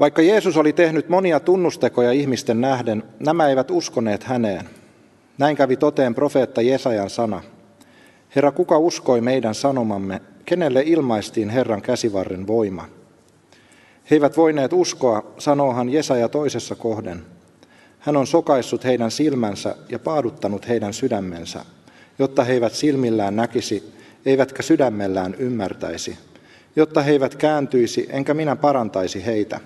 Vaikka Jeesus oli tehnyt monia tunnustekoja ihmisten nähden, nämä eivät uskoneet häneen. Näin kävi toteen profeetta Jesajan sana. Herra, kuka uskoi meidän sanomamme, kenelle ilmaistiin Herran käsivarren voima? He eivät voineet uskoa, sanoohan Jesaja toisessa kohden. Hän on sokaissut heidän silmänsä ja paaduttanut heidän sydämensä, jotta he eivät silmillään näkisi, eivätkä sydämellään ymmärtäisi, jotta he eivät kääntyisi, enkä minä parantaisi heitä.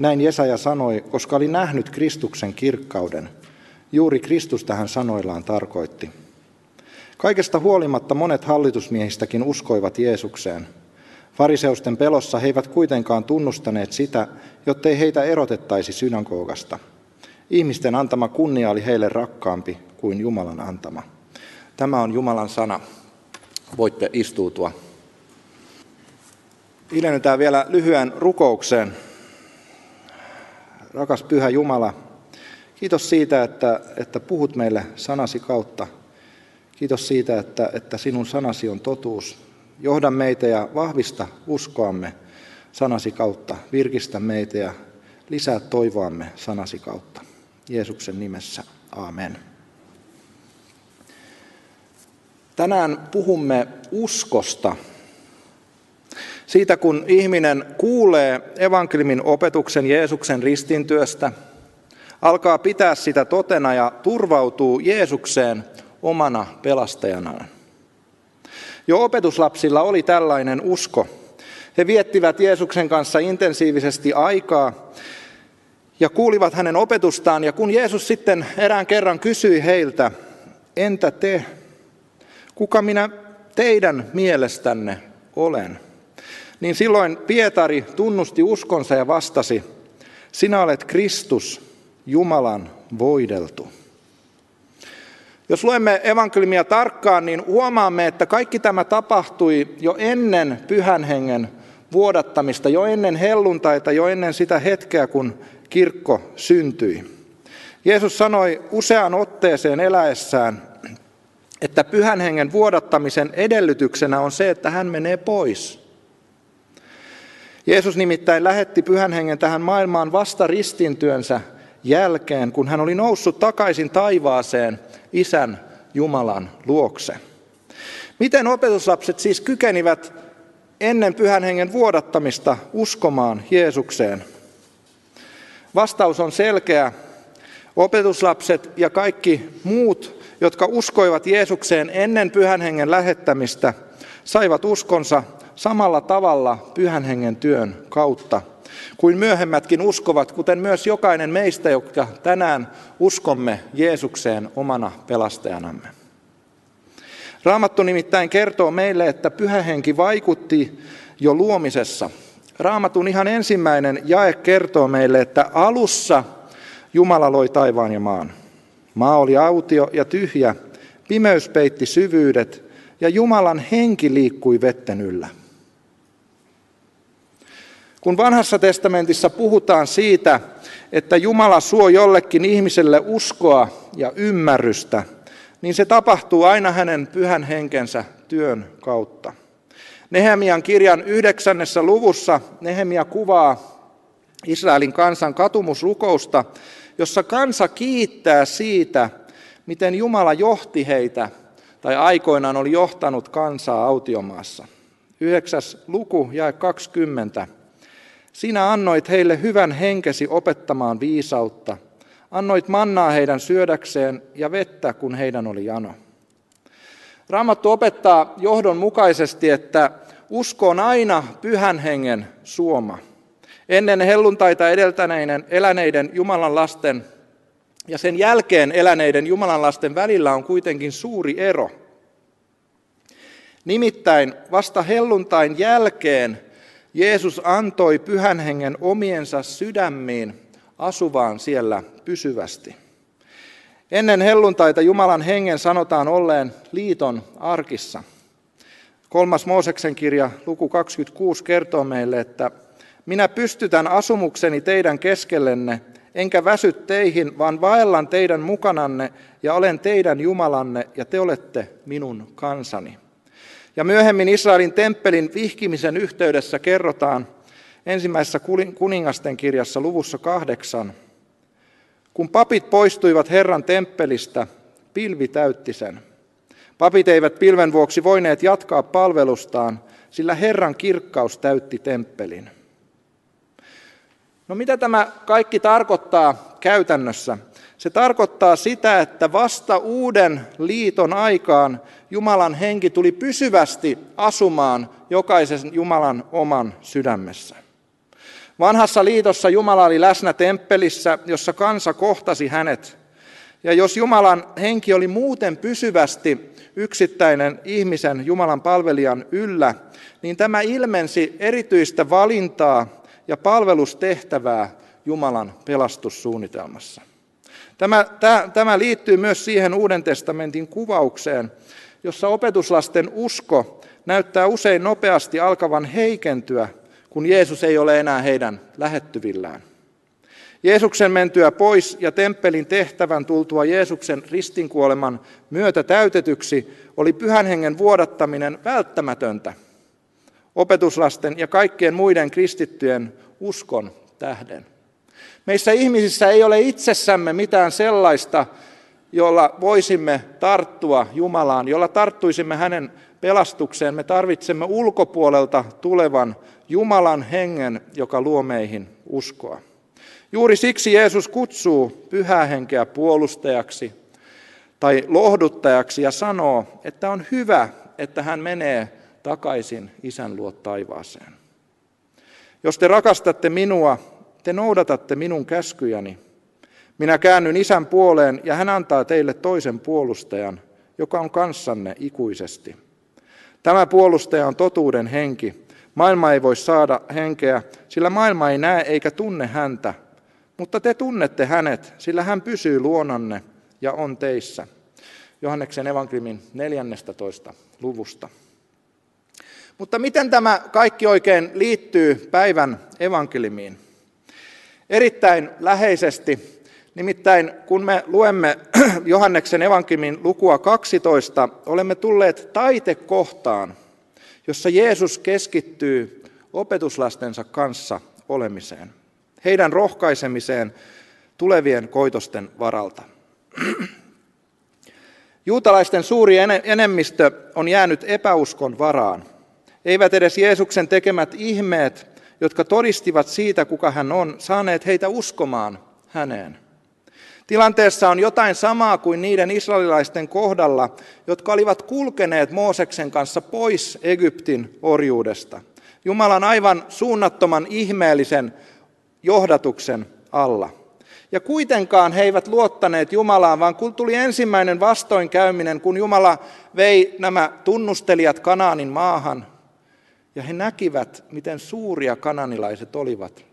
Näin Jesaja sanoi, koska oli nähnyt Kristuksen kirkkauden. Juuri Kristusta hän sanoillaan tarkoitti. Kaikesta huolimatta monet hallitusmiehistäkin uskoivat Jeesukseen. Fariseusten pelossa he eivät kuitenkaan tunnustaneet sitä, jottei heitä erotettaisi synagogasta. Ihmisten antama kunnia oli heille rakkaampi kuin Jumalan antama. Tämä on Jumalan sana. Voitte istuutua. Ilmennytään vielä lyhyen rukoukseen. Rakas Pyhä Jumala, kiitos siitä, että, että puhut meille sanasi kautta. Kiitos siitä, että, että sinun sanasi on totuus. Johda meitä ja vahvista uskoamme sanasi kautta. Virkistä meitä ja lisää toivoamme sanasi kautta. Jeesuksen nimessä. Amen. Tänään puhumme uskosta. Siitä kun ihminen kuulee evankeliumin opetuksen Jeesuksen ristintyöstä, alkaa pitää sitä totena ja turvautuu Jeesukseen omana pelastajanaan. Jo opetuslapsilla oli tällainen usko. He viettivät Jeesuksen kanssa intensiivisesti aikaa ja kuulivat hänen opetustaan. Ja kun Jeesus sitten erään kerran kysyi heiltä, entä te, kuka minä teidän mielestänne olen? Niin silloin Pietari tunnusti uskonsa ja vastasi, sinä olet Kristus, Jumalan voideltu. Jos luemme evankeliumia tarkkaan, niin huomaamme, että kaikki tämä tapahtui jo ennen pyhän hengen vuodattamista, jo ennen helluntaita, jo ennen sitä hetkeä, kun kirkko syntyi. Jeesus sanoi useaan otteeseen eläessään, että pyhän hengen vuodattamisen edellytyksenä on se, että hän menee pois. Jeesus nimittäin lähetti pyhän hengen tähän maailmaan vasta ristintyönsä jälkeen, kun hän oli noussut takaisin taivaaseen isän Jumalan luokse. Miten opetuslapset siis kykenivät ennen pyhän hengen vuodattamista uskomaan Jeesukseen? Vastaus on selkeä. Opetuslapset ja kaikki muut, jotka uskoivat Jeesukseen ennen pyhän hengen lähettämistä, saivat uskonsa samalla tavalla pyhän hengen työn kautta kuin myöhemmätkin uskovat, kuten myös jokainen meistä, jotka tänään uskomme Jeesukseen omana pelastajanamme. Raamattu nimittäin kertoo meille, että pyhä henki vaikutti jo luomisessa. Raamatun ihan ensimmäinen jae kertoo meille, että alussa Jumala loi taivaan ja maan. Maa oli autio ja tyhjä, pimeys peitti syvyydet ja Jumalan henki liikkui vetten yllä. Kun vanhassa testamentissa puhutaan siitä, että Jumala suo jollekin ihmiselle uskoa ja ymmärrystä, niin se tapahtuu aina hänen pyhän henkensä työn kautta. Nehemian kirjan yhdeksännessä luvussa Nehemia kuvaa Israelin kansan katumusrukousta, jossa kansa kiittää siitä, miten Jumala johti heitä tai aikoinaan oli johtanut kansaa autiomaassa. Yhdeksäs luku, jae 20. Sinä annoit heille hyvän henkesi opettamaan viisautta. Annoit mannaa heidän syödäkseen ja vettä, kun heidän oli jano. Raamattu opettaa johdonmukaisesti, että usko on aina pyhän hengen suoma. Ennen helluntaita edeltäneiden eläneiden Jumalan lasten ja sen jälkeen eläneiden Jumalan lasten välillä on kuitenkin suuri ero. Nimittäin vasta helluntain jälkeen Jeesus antoi pyhän hengen omiensa sydämiin asuvaan siellä pysyvästi. Ennen helluntaita Jumalan hengen sanotaan olleen liiton arkissa. Kolmas Mooseksen kirja, luku 26, kertoo meille, että minä pystytän asumukseni teidän keskellenne, enkä väsy teihin, vaan vaellan teidän mukananne ja olen teidän Jumalanne ja te olette minun kansani. Ja myöhemmin Israelin temppelin vihkimisen yhteydessä kerrotaan, ensimmäisessä kuningasten kirjassa luvussa kahdeksan. Kun papit poistuivat Herran temppelistä, pilvi täytti sen. Papit eivät pilven vuoksi voineet jatkaa palvelustaan, sillä Herran kirkkaus täytti temppelin. No mitä tämä kaikki tarkoittaa käytännössä? Se tarkoittaa sitä, että vasta uuden liiton aikaan Jumalan henki tuli pysyvästi asumaan jokaisen Jumalan oman sydämessä. Vanhassa liitossa Jumala oli läsnä temppelissä, jossa kansa kohtasi hänet. Ja jos Jumalan henki oli muuten pysyvästi yksittäinen ihmisen Jumalan palvelijan yllä, niin tämä ilmensi erityistä valintaa ja palvelustehtävää Jumalan pelastussuunnitelmassa. Tämä, tämä liittyy myös siihen Uuden testamentin kuvaukseen, jossa opetuslasten usko näyttää usein nopeasti alkavan heikentyä, kun Jeesus ei ole enää heidän lähettyvillään. Jeesuksen mentyä pois ja temppelin tehtävän tultua Jeesuksen ristinkuoleman myötä täytetyksi oli pyhän hengen vuodattaminen välttämätöntä opetuslasten ja kaikkien muiden kristittyjen uskon tähden. Meissä ihmisissä ei ole itsessämme mitään sellaista, jolla voisimme tarttua Jumalaan, jolla tarttuisimme hänen pelastukseen. Me tarvitsemme ulkopuolelta tulevan Jumalan hengen, joka luo meihin uskoa. Juuri siksi Jeesus kutsuu pyhää henkeä puolustajaksi tai lohduttajaksi ja sanoo, että on hyvä, että hän menee takaisin isän luo taivaaseen. Jos te rakastatte minua, te noudatatte minun käskyjäni. Minä käännyn isän puoleen ja hän antaa teille toisen puolustajan, joka on kanssanne ikuisesti. Tämä puolustaja on totuuden henki. Maailma ei voi saada henkeä, sillä maailma ei näe eikä tunne häntä, mutta te tunnette hänet, sillä hän pysyy luonanne ja on teissä. Johanneksen evankeliumin 14. luvusta. Mutta miten tämä kaikki oikein liittyy päivän evankelimiin? Erittäin läheisesti. Nimittäin kun me luemme Johanneksen evankeliumin lukua 12, olemme tulleet taitekohtaan, jossa Jeesus keskittyy opetuslastensa kanssa olemiseen, heidän rohkaisemiseen tulevien koitosten varalta. Juutalaisten suuri enemmistö on jäänyt epäuskon varaan. Eivät edes Jeesuksen tekemät ihmeet, jotka todistivat siitä, kuka hän on, saaneet heitä uskomaan häneen. Tilanteessa on jotain samaa kuin niiden israelilaisten kohdalla, jotka olivat kulkeneet Mooseksen kanssa pois Egyptin orjuudesta. Jumalan aivan suunnattoman ihmeellisen johdatuksen alla. Ja kuitenkaan he eivät luottaneet Jumalaan, vaan kun tuli ensimmäinen vastoinkäyminen, kun Jumala vei nämä tunnustelijat Kanaanin maahan, ja he näkivät, miten suuria kananilaiset olivat,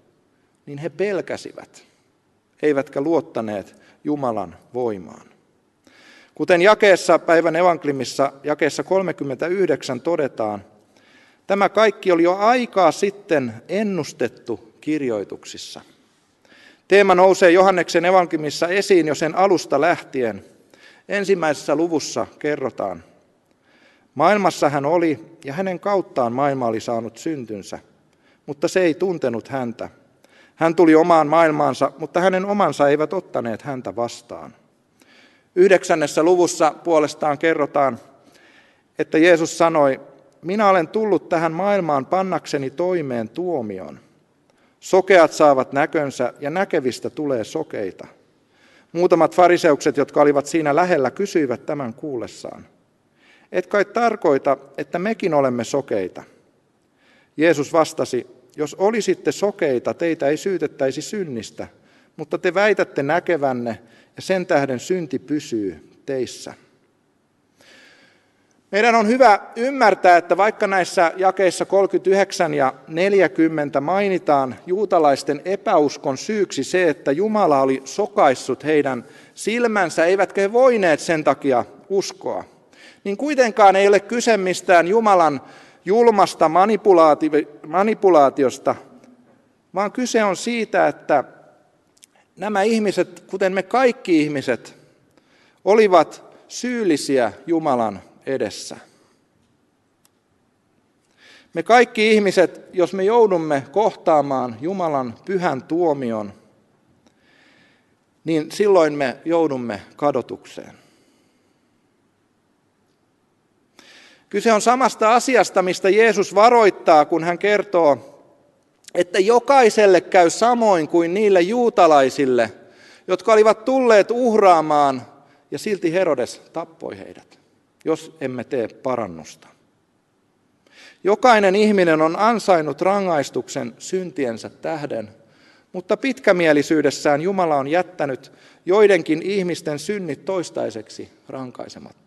niin he pelkäsivät, eivätkä luottaneet Jumalan voimaan. Kuten jakeessa päivän evanklimissa, jakeessa 39 todetaan, tämä kaikki oli jo aikaa sitten ennustettu kirjoituksissa. Teema nousee Johanneksen evanklimissa esiin jo sen alusta lähtien. Ensimmäisessä luvussa kerrotaan, Maailmassa hän oli, ja hänen kauttaan maailma oli saanut syntynsä, mutta se ei tuntenut häntä. Hän tuli omaan maailmaansa, mutta hänen omansa eivät ottaneet häntä vastaan. Yhdeksännessä luvussa puolestaan kerrotaan, että Jeesus sanoi, minä olen tullut tähän maailmaan pannakseni toimeen tuomion. Sokeat saavat näkönsä ja näkevistä tulee sokeita. Muutamat fariseukset, jotka olivat siinä lähellä, kysyivät tämän kuullessaan. Et kai tarkoita, että mekin olemme sokeita. Jeesus vastasi, jos olisitte sokeita, teitä ei syytettäisi synnistä, mutta te väitätte näkevänne ja sen tähden synti pysyy teissä. Meidän on hyvä ymmärtää, että vaikka näissä jakeissa 39 ja 40 mainitaan juutalaisten epäuskon syyksi se, että Jumala oli sokaissut heidän silmänsä, eivätkä he voineet sen takia uskoa niin kuitenkaan ei ole kyse mistään Jumalan julmasta manipulaatiosta, vaan kyse on siitä, että nämä ihmiset, kuten me kaikki ihmiset, olivat syyllisiä Jumalan edessä. Me kaikki ihmiset, jos me joudumme kohtaamaan Jumalan pyhän tuomion, niin silloin me joudumme kadotukseen. Kyse on samasta asiasta, mistä Jeesus varoittaa, kun hän kertoo, että jokaiselle käy samoin kuin niille juutalaisille, jotka olivat tulleet uhraamaan, ja silti Herodes tappoi heidät, jos emme tee parannusta. Jokainen ihminen on ansainnut rangaistuksen syntiensä tähden, mutta pitkämielisyydessään Jumala on jättänyt joidenkin ihmisten synnit toistaiseksi rankaisematta.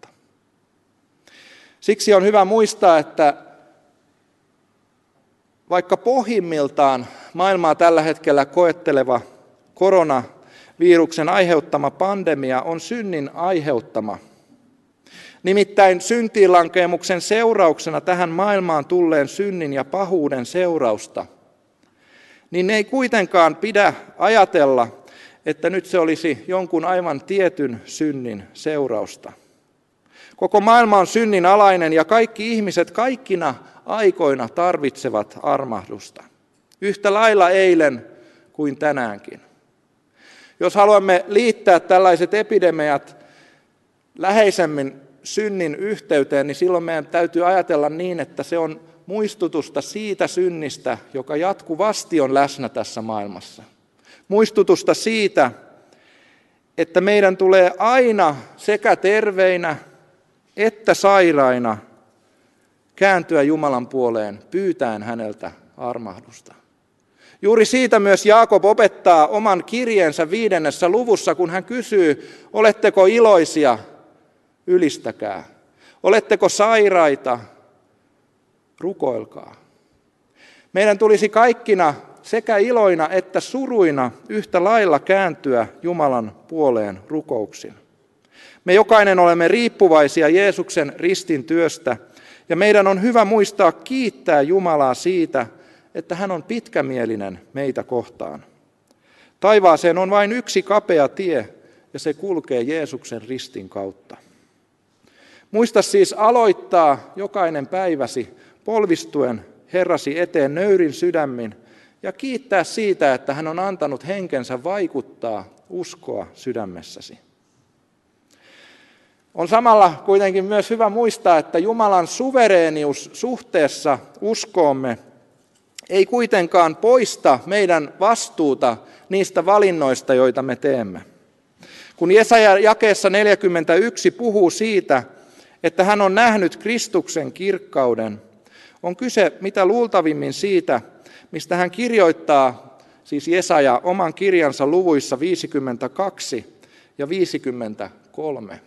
Siksi on hyvä muistaa, että vaikka pohjimmiltaan maailmaa tällä hetkellä koetteleva koronaviruksen aiheuttama pandemia on synnin aiheuttama, nimittäin syntiinlankemuksen seurauksena tähän maailmaan tulleen synnin ja pahuuden seurausta, niin ei kuitenkaan pidä ajatella, että nyt se olisi jonkun aivan tietyn synnin seurausta. Koko maailma on synnin alainen ja kaikki ihmiset kaikkina aikoina tarvitsevat armahdusta. Yhtä lailla eilen kuin tänäänkin. Jos haluamme liittää tällaiset epidemiat läheisemmin synnin yhteyteen, niin silloin meidän täytyy ajatella niin, että se on muistutusta siitä synnistä, joka jatkuvasti on läsnä tässä maailmassa. Muistutusta siitä, että meidän tulee aina sekä terveinä että sairaina kääntyä Jumalan puoleen pyytäen häneltä armahdusta. Juuri siitä myös Jaakob opettaa oman kirjeensä viidennessä luvussa, kun hän kysyy, oletteko iloisia, ylistäkää. Oletteko sairaita, rukoilkaa. Meidän tulisi kaikkina sekä iloina että suruina yhtä lailla kääntyä Jumalan puoleen rukouksin. Me jokainen olemme riippuvaisia Jeesuksen ristin työstä ja meidän on hyvä muistaa kiittää Jumalaa siitä, että hän on pitkämielinen meitä kohtaan. Taivaaseen on vain yksi kapea tie ja se kulkee Jeesuksen ristin kautta. Muista siis aloittaa jokainen päiväsi polvistuen Herrasi eteen nöyrin sydämin ja kiittää siitä, että hän on antanut henkensä vaikuttaa uskoa sydämessäsi. On samalla kuitenkin myös hyvä muistaa, että Jumalan suvereenius suhteessa uskoomme ei kuitenkaan poista meidän vastuuta niistä valinnoista, joita me teemme. Kun Jesaja jakeessa 41 puhuu siitä, että hän on nähnyt Kristuksen kirkkauden, on kyse mitä luultavimmin siitä, mistä hän kirjoittaa, siis Jesaja, oman kirjansa luvuissa 52 ja 53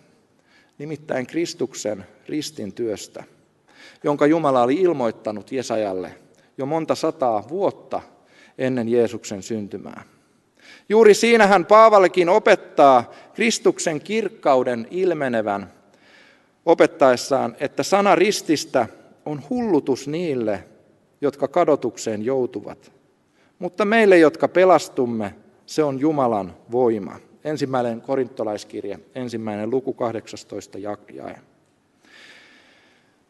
nimittäin Kristuksen ristin työstä, jonka Jumala oli ilmoittanut Jesajalle jo monta sataa vuotta ennen Jeesuksen syntymää. Juuri siinähän Paavallekin opettaa Kristuksen kirkkauden ilmenevän opettaessaan, että sana rististä on hullutus niille, jotka kadotukseen joutuvat. Mutta meille, jotka pelastumme, se on Jumalan voima ensimmäinen korintolaiskirja, ensimmäinen luku 18 jae.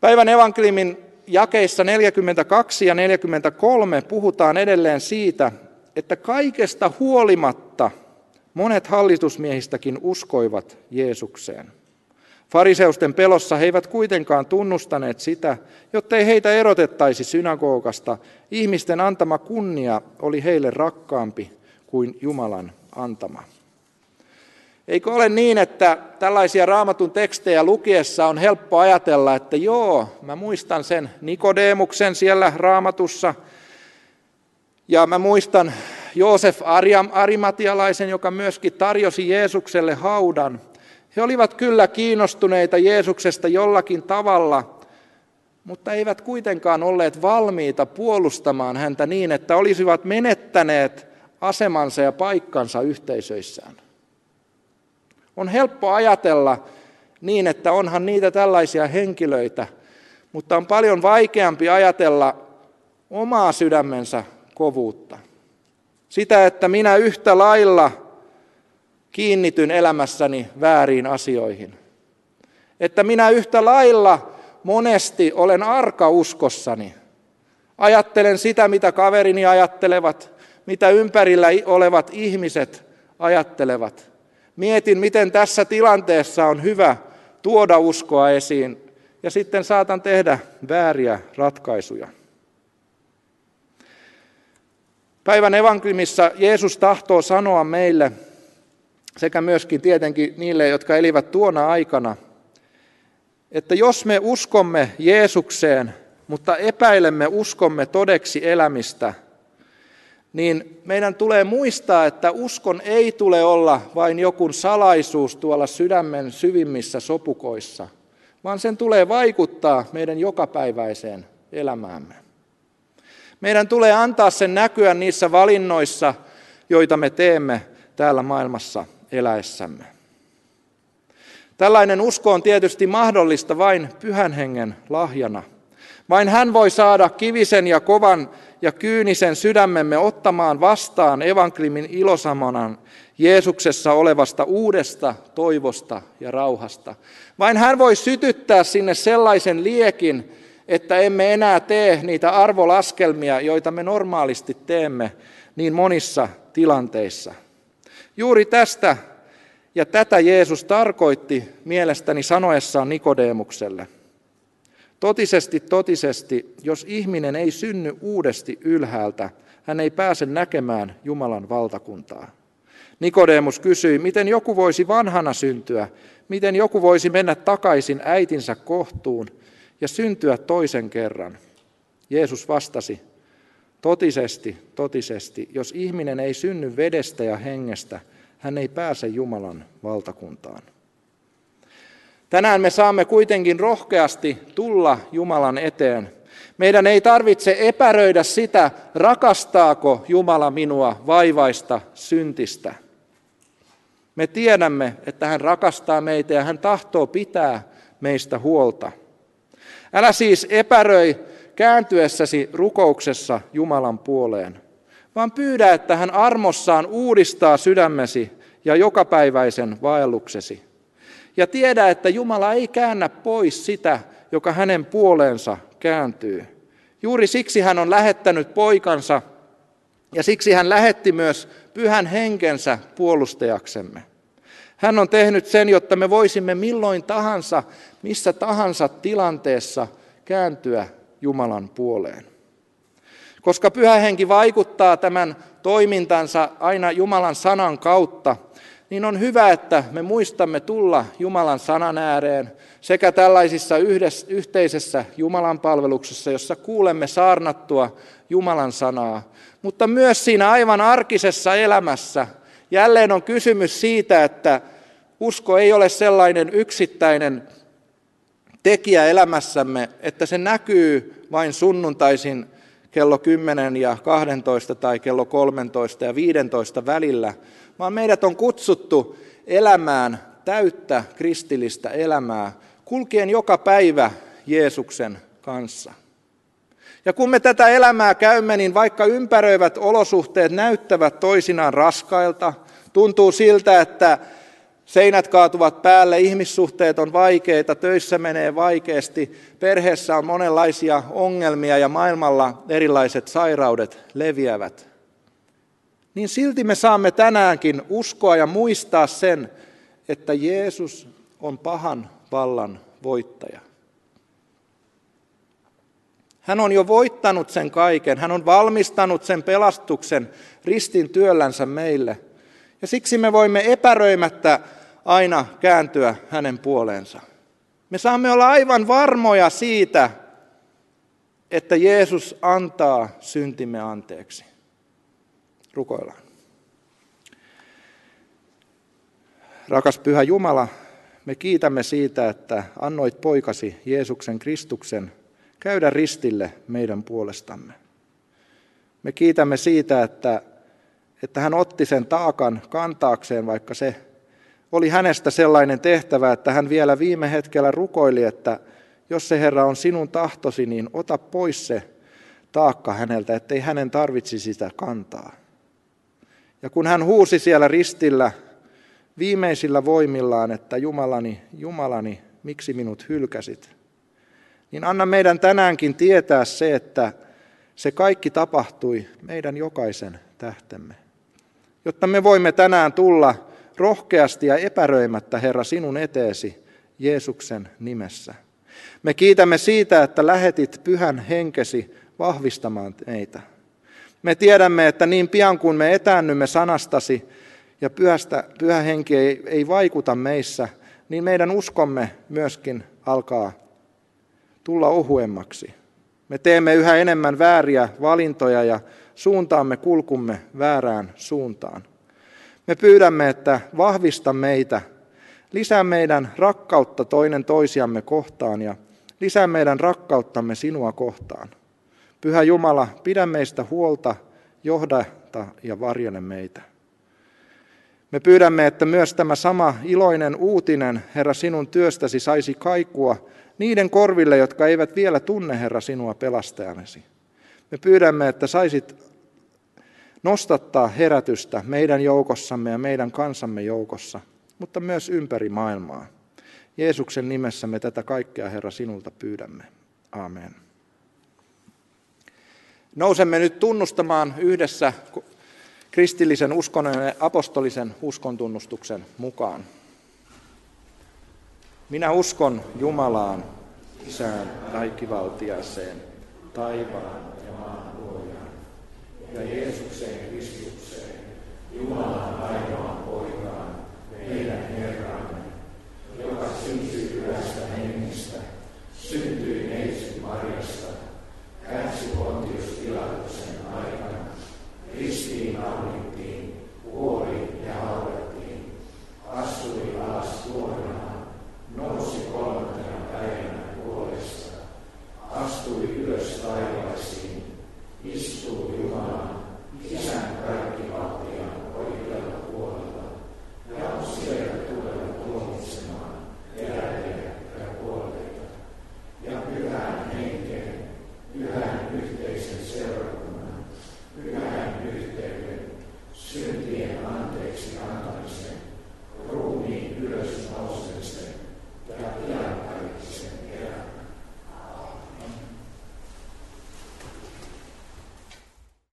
Päivän evankeliumin jakeissa 42 ja 43 puhutaan edelleen siitä, että kaikesta huolimatta monet hallitusmiehistäkin uskoivat Jeesukseen. Fariseusten pelossa he eivät kuitenkaan tunnustaneet sitä, jottei heitä erotettaisi synagogasta. Ihmisten antama kunnia oli heille rakkaampi kuin Jumalan antama. Eikö ole niin, että tällaisia raamatun tekstejä lukiessa on helppo ajatella, että joo, mä muistan sen Nikodemuksen siellä raamatussa, ja mä muistan Joosef Arimatialaisen, joka myöskin tarjosi Jeesukselle haudan. He olivat kyllä kiinnostuneita Jeesuksesta jollakin tavalla, mutta eivät kuitenkaan olleet valmiita puolustamaan häntä niin, että olisivat menettäneet asemansa ja paikkansa yhteisöissään. On helppo ajatella niin, että onhan niitä tällaisia henkilöitä, mutta on paljon vaikeampi ajatella omaa sydämensä kovuutta. Sitä, että minä yhtä lailla kiinnityn elämässäni vääriin asioihin. Että minä yhtä lailla monesti olen arka uskossani. Ajattelen sitä, mitä kaverini ajattelevat, mitä ympärillä olevat ihmiset ajattelevat. Mietin, miten tässä tilanteessa on hyvä tuoda uskoa esiin, ja sitten saatan tehdä vääriä ratkaisuja. Päivän evankeliumissa Jeesus tahtoo sanoa meille, sekä myöskin tietenkin niille, jotka elivät tuona aikana, että jos me uskomme Jeesukseen, mutta epäilemme uskomme todeksi elämistä, niin meidän tulee muistaa, että uskon ei tule olla vain joku salaisuus tuolla sydämen syvimmissä sopukoissa, vaan sen tulee vaikuttaa meidän jokapäiväiseen elämäämme. Meidän tulee antaa sen näkyä niissä valinnoissa, joita me teemme täällä maailmassa eläessämme. Tällainen usko on tietysti mahdollista vain pyhän hengen lahjana. Vain hän voi saada kivisen ja kovan ja kyynisen sydämemme ottamaan vastaan evankeliumin ilosamanan Jeesuksessa olevasta uudesta toivosta ja rauhasta. Vain hän voi sytyttää sinne sellaisen liekin, että emme enää tee niitä arvolaskelmia, joita me normaalisti teemme niin monissa tilanteissa. Juuri tästä ja tätä Jeesus tarkoitti mielestäni sanoessaan Nikodeemukselle. Totisesti, totisesti, jos ihminen ei synny uudesti ylhäältä, hän ei pääse näkemään Jumalan valtakuntaa. Nikodemus kysyi, miten joku voisi vanhana syntyä, miten joku voisi mennä takaisin äitinsä kohtuun ja syntyä toisen kerran. Jeesus vastasi, totisesti, totisesti, jos ihminen ei synny vedestä ja hengestä, hän ei pääse Jumalan valtakuntaan. Tänään me saamme kuitenkin rohkeasti tulla Jumalan eteen. Meidän ei tarvitse epäröidä sitä, rakastaako Jumala minua vaivaista syntistä. Me tiedämme, että hän rakastaa meitä ja hän tahtoo pitää meistä huolta. Älä siis epäröi kääntyessäsi rukouksessa Jumalan puoleen, vaan pyydä, että hän armossaan uudistaa sydämesi ja jokapäiväisen vaelluksesi. Ja tiedä, että Jumala ei käännä pois sitä, joka hänen puoleensa kääntyy. Juuri siksi hän on lähettänyt poikansa ja siksi hän lähetti myös pyhän henkensä puolustajaksemme. Hän on tehnyt sen, jotta me voisimme milloin tahansa, missä tahansa tilanteessa kääntyä Jumalan puoleen. Koska pyhä henki vaikuttaa tämän toimintansa aina Jumalan sanan kautta, niin on hyvä, että me muistamme tulla Jumalan sanan ääreen sekä tällaisissa yhdessä, yhteisessä Jumalan palveluksessa, jossa kuulemme saarnattua Jumalan sanaa, mutta myös siinä aivan arkisessa elämässä. Jälleen on kysymys siitä, että usko ei ole sellainen yksittäinen tekijä elämässämme, että se näkyy vain sunnuntaisin kello 10 ja 12 tai kello 13 ja 15 välillä, vaan meidät on kutsuttu elämään täyttä kristillistä elämää, kulkien joka päivä Jeesuksen kanssa. Ja kun me tätä elämää käymme, niin vaikka ympäröivät olosuhteet näyttävät toisinaan raskailta, tuntuu siltä, että Seinät kaatuvat päälle, ihmissuhteet on vaikeita, töissä menee vaikeasti, perheessä on monenlaisia ongelmia ja maailmalla erilaiset sairaudet leviävät. Niin silti me saamme tänäänkin uskoa ja muistaa sen, että Jeesus on pahan vallan voittaja. Hän on jo voittanut sen kaiken. Hän on valmistanut sen pelastuksen ristin työllänsä meille. Ja siksi me voimme epäröimättä aina kääntyä hänen puoleensa. Me saamme olla aivan varmoja siitä, että Jeesus antaa syntimme anteeksi. Rukoillaan. Rakas Pyhä Jumala, me kiitämme siitä, että annoit poikasi Jeesuksen Kristuksen käydä ristille meidän puolestamme. Me kiitämme siitä, että, että hän otti sen taakan kantaakseen, vaikka se oli hänestä sellainen tehtävä, että hän vielä viime hetkellä rukoili, että jos se Herra on sinun tahtosi, niin ota pois se taakka häneltä, ettei hänen tarvitsisi sitä kantaa. Ja kun hän huusi siellä ristillä viimeisillä voimillaan, että Jumalani, Jumalani, miksi minut hylkäsit, niin anna meidän tänäänkin tietää se, että, Se kaikki tapahtui meidän jokaisen tähtemme. Jotta me voimme tänään tulla rohkeasti ja epäröimättä, Herra, sinun eteesi Jeesuksen nimessä. Me kiitämme siitä, että lähetit pyhän henkesi vahvistamaan meitä. Me tiedämme, että niin pian kuin me etäännymme sanastasi ja pyhästä, pyhä henki ei, ei vaikuta meissä, niin meidän uskomme myöskin alkaa tulla ohuemmaksi. Me teemme yhä enemmän vääriä valintoja ja suuntaamme kulkumme väärään suuntaan. Me pyydämme, että vahvista meitä, lisää meidän rakkautta toinen toisiamme kohtaan ja lisää meidän rakkauttamme sinua kohtaan. Pyhä Jumala, pidä meistä huolta, johdata ja varjele meitä. Me pyydämme, että myös tämä sama iloinen uutinen, Herra, sinun työstäsi saisi kaikua niiden korville, jotka eivät vielä tunne, Herra, sinua pelastajanesi. Me pyydämme, että saisit nostattaa herätystä meidän joukossamme ja meidän kansamme joukossa, mutta myös ympäri maailmaa. Jeesuksen nimessä me tätä kaikkea, Herra, sinulta pyydämme. Amen. Nousemme nyt tunnustamaan yhdessä kristillisen uskon ja apostolisen uskontunnustuksen mukaan. Minä uskon Jumalaan, Isään kaikkivaltiaseen, taivaan ja maan luojaan, ja Jeesukseen Kristukseen, Jumalan ainoaan poikaan, meidän